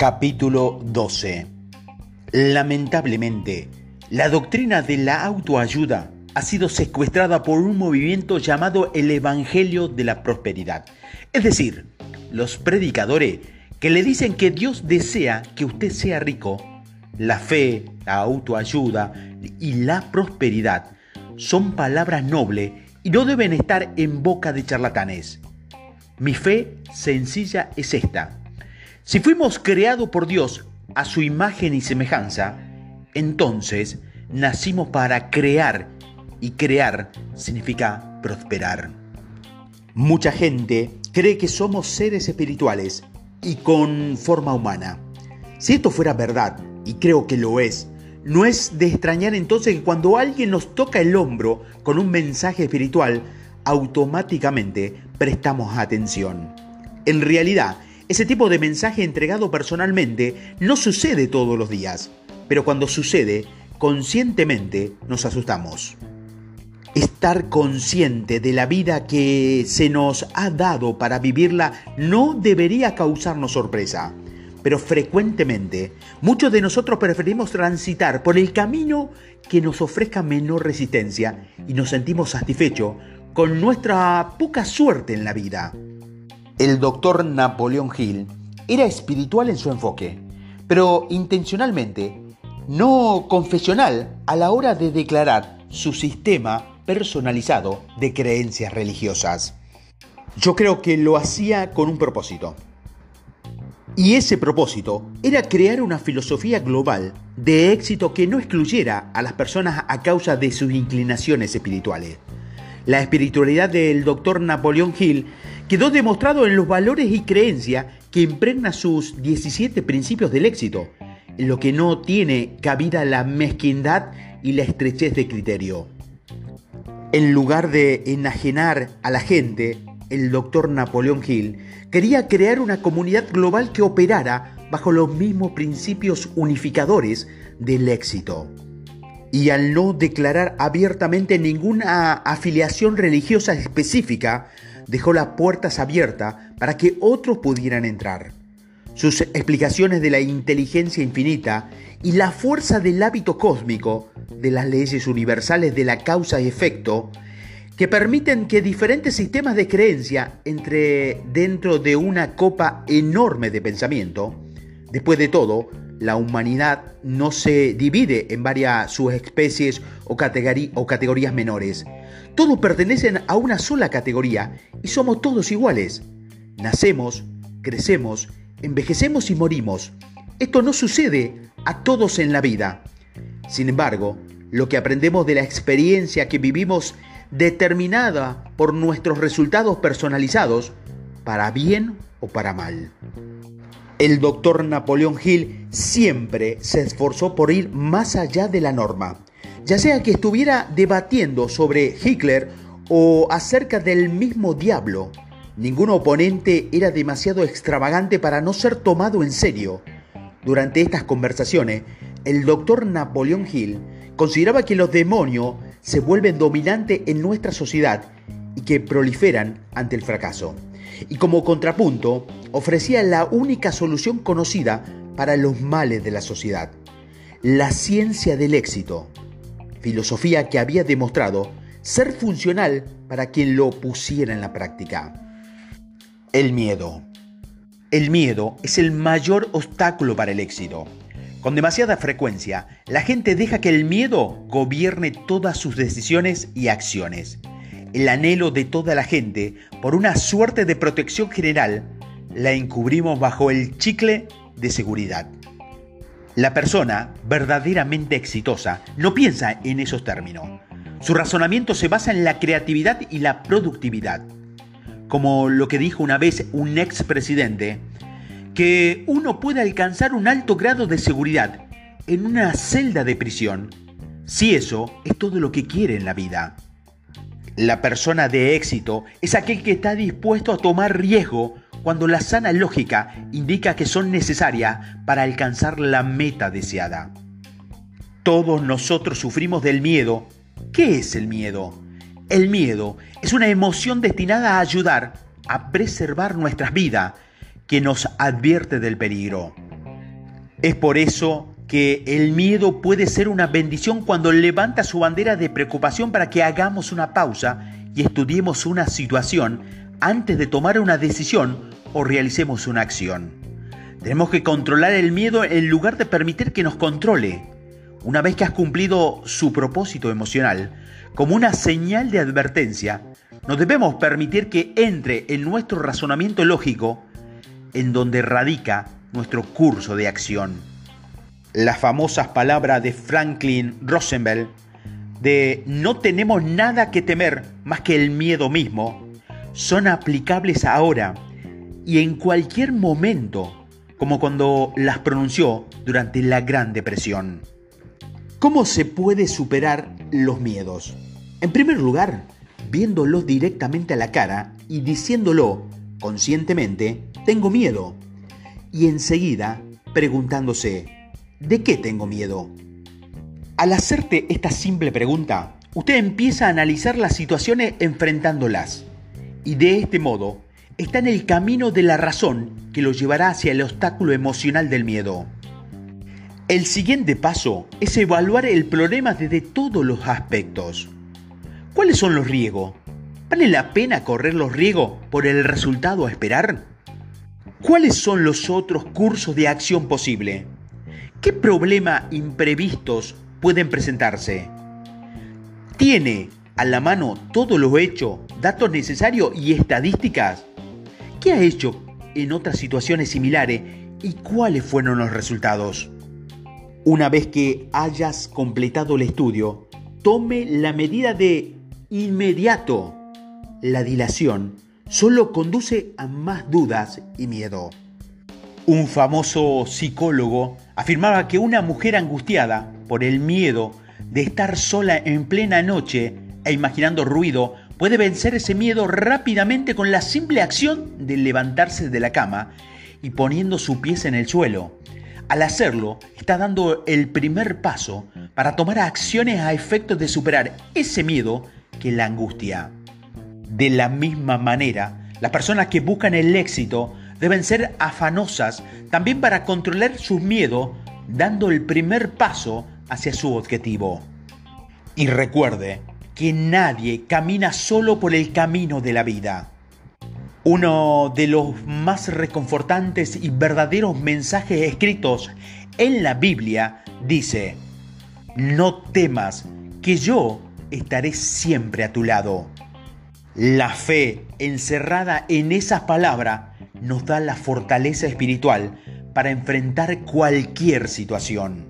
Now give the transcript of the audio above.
Capítulo 12 Lamentablemente, la doctrina de la autoayuda ha sido secuestrada por un movimiento llamado el Evangelio de la Prosperidad. Es decir, los predicadores que le dicen que Dios desea que usted sea rico, la fe, la autoayuda y la prosperidad son palabras nobles y no deben estar en boca de charlatanes. Mi fe sencilla es esta. Si fuimos creados por Dios a su imagen y semejanza, entonces nacimos para crear y crear significa prosperar. Mucha gente cree que somos seres espirituales y con forma humana. Si esto fuera verdad, y creo que lo es, no es de extrañar entonces que cuando alguien nos toca el hombro con un mensaje espiritual, automáticamente prestamos atención. En realidad, ese tipo de mensaje entregado personalmente no sucede todos los días, pero cuando sucede, conscientemente nos asustamos. Estar consciente de la vida que se nos ha dado para vivirla no debería causarnos sorpresa, pero frecuentemente muchos de nosotros preferimos transitar por el camino que nos ofrezca menor resistencia y nos sentimos satisfechos con nuestra poca suerte en la vida. El doctor Napoleón Hill era espiritual en su enfoque, pero intencionalmente no confesional a la hora de declarar su sistema personalizado de creencias religiosas. Yo creo que lo hacía con un propósito. Y ese propósito era crear una filosofía global de éxito que no excluyera a las personas a causa de sus inclinaciones espirituales. La espiritualidad del doctor Napoleón Hill quedó demostrado en los valores y creencias que impregna sus 17 principios del éxito, en lo que no tiene cabida la mezquindad y la estrechez de criterio. En lugar de enajenar a la gente, el doctor Napoleón Hill quería crear una comunidad global que operara bajo los mismos principios unificadores del éxito. Y al no declarar abiertamente ninguna afiliación religiosa específica, dejó las puertas abiertas para que otros pudieran entrar. Sus explicaciones de la inteligencia infinita y la fuerza del hábito cósmico, de las leyes universales de la causa y efecto, que permiten que diferentes sistemas de creencia entre dentro de una copa enorme de pensamiento, después de todo, la humanidad no se divide en varias subespecies o, o categorías menores. Todos pertenecen a una sola categoría y somos todos iguales. Nacemos, crecemos, envejecemos y morimos. Esto no sucede a todos en la vida. Sin embargo, lo que aprendemos de la experiencia que vivimos determinada por nuestros resultados personalizados, para bien o para mal. El doctor Napoleón Hill siempre se esforzó por ir más allá de la norma, ya sea que estuviera debatiendo sobre Hitler o acerca del mismo diablo. Ningún oponente era demasiado extravagante para no ser tomado en serio. Durante estas conversaciones, el doctor Napoleón Hill consideraba que los demonios se vuelven dominantes en nuestra sociedad y que proliferan ante el fracaso y como contrapunto ofrecía la única solución conocida para los males de la sociedad, la ciencia del éxito, filosofía que había demostrado ser funcional para quien lo pusiera en la práctica. El miedo. El miedo es el mayor obstáculo para el éxito. Con demasiada frecuencia, la gente deja que el miedo gobierne todas sus decisiones y acciones el anhelo de toda la gente por una suerte de protección general, la encubrimos bajo el chicle de seguridad. La persona verdaderamente exitosa no piensa en esos términos. Su razonamiento se basa en la creatividad y la productividad. Como lo que dijo una vez un expresidente, que uno puede alcanzar un alto grado de seguridad en una celda de prisión, si eso es todo lo que quiere en la vida. La persona de éxito es aquel que está dispuesto a tomar riesgo cuando la sana lógica indica que son necesarias para alcanzar la meta deseada. Todos nosotros sufrimos del miedo. ¿Qué es el miedo? El miedo es una emoción destinada a ayudar a preservar nuestras vidas que nos advierte del peligro. Es por eso que el miedo puede ser una bendición cuando levanta su bandera de preocupación para que hagamos una pausa y estudiemos una situación antes de tomar una decisión o realicemos una acción. Tenemos que controlar el miedo en lugar de permitir que nos controle. Una vez que has cumplido su propósito emocional, como una señal de advertencia, no debemos permitir que entre en nuestro razonamiento lógico, en donde radica nuestro curso de acción. Las famosas palabras de Franklin Roosevelt de no tenemos nada que temer más que el miedo mismo, son aplicables ahora y en cualquier momento, como cuando las pronunció durante la Gran Depresión. ¿Cómo se puede superar los miedos? En primer lugar, viéndolo directamente a la cara y diciéndolo conscientemente, tengo miedo. Y enseguida preguntándose, ¿de qué tengo miedo? Al hacerte esta simple pregunta, usted empieza a analizar las situaciones enfrentándolas y de este modo está en el camino de la razón que lo llevará hacia el obstáculo emocional del miedo. El siguiente paso es evaluar el problema desde todos los aspectos. ¿Cuáles son los riesgos? ¿Vale la pena correr los riesgos por el resultado a esperar? ¿Cuáles son los otros cursos de acción posible? ¿Qué problemas imprevistos pueden presentarse. ¿Tiene a la mano todo lo hecho, datos necesarios y estadísticas? ¿Qué ha hecho en otras situaciones similares y cuáles fueron los resultados? Una vez que hayas completado el estudio, tome la medida de inmediato. La dilación solo conduce a más dudas y miedo. Un famoso psicólogo afirmaba que una mujer angustiada por el miedo de estar sola en plena noche e imaginando ruido puede vencer ese miedo rápidamente con la simple acción de levantarse de la cama y poniendo su pies en el suelo. Al hacerlo, está dando el primer paso para tomar acciones a efecto de superar ese miedo que la angustia. De la misma manera, las personas que buscan el éxito deben ser afanosas también para controlar sus miedos, dando el primer paso hacia su objetivo. Y recuerde que nadie camina solo por el camino de la vida. Uno de los más reconfortantes y verdaderos mensajes escritos en la Biblia dice, no temas, que yo estaré siempre a tu lado. La fe encerrada en esas palabras nos da la fortaleza espiritual para enfrentar cualquier situación.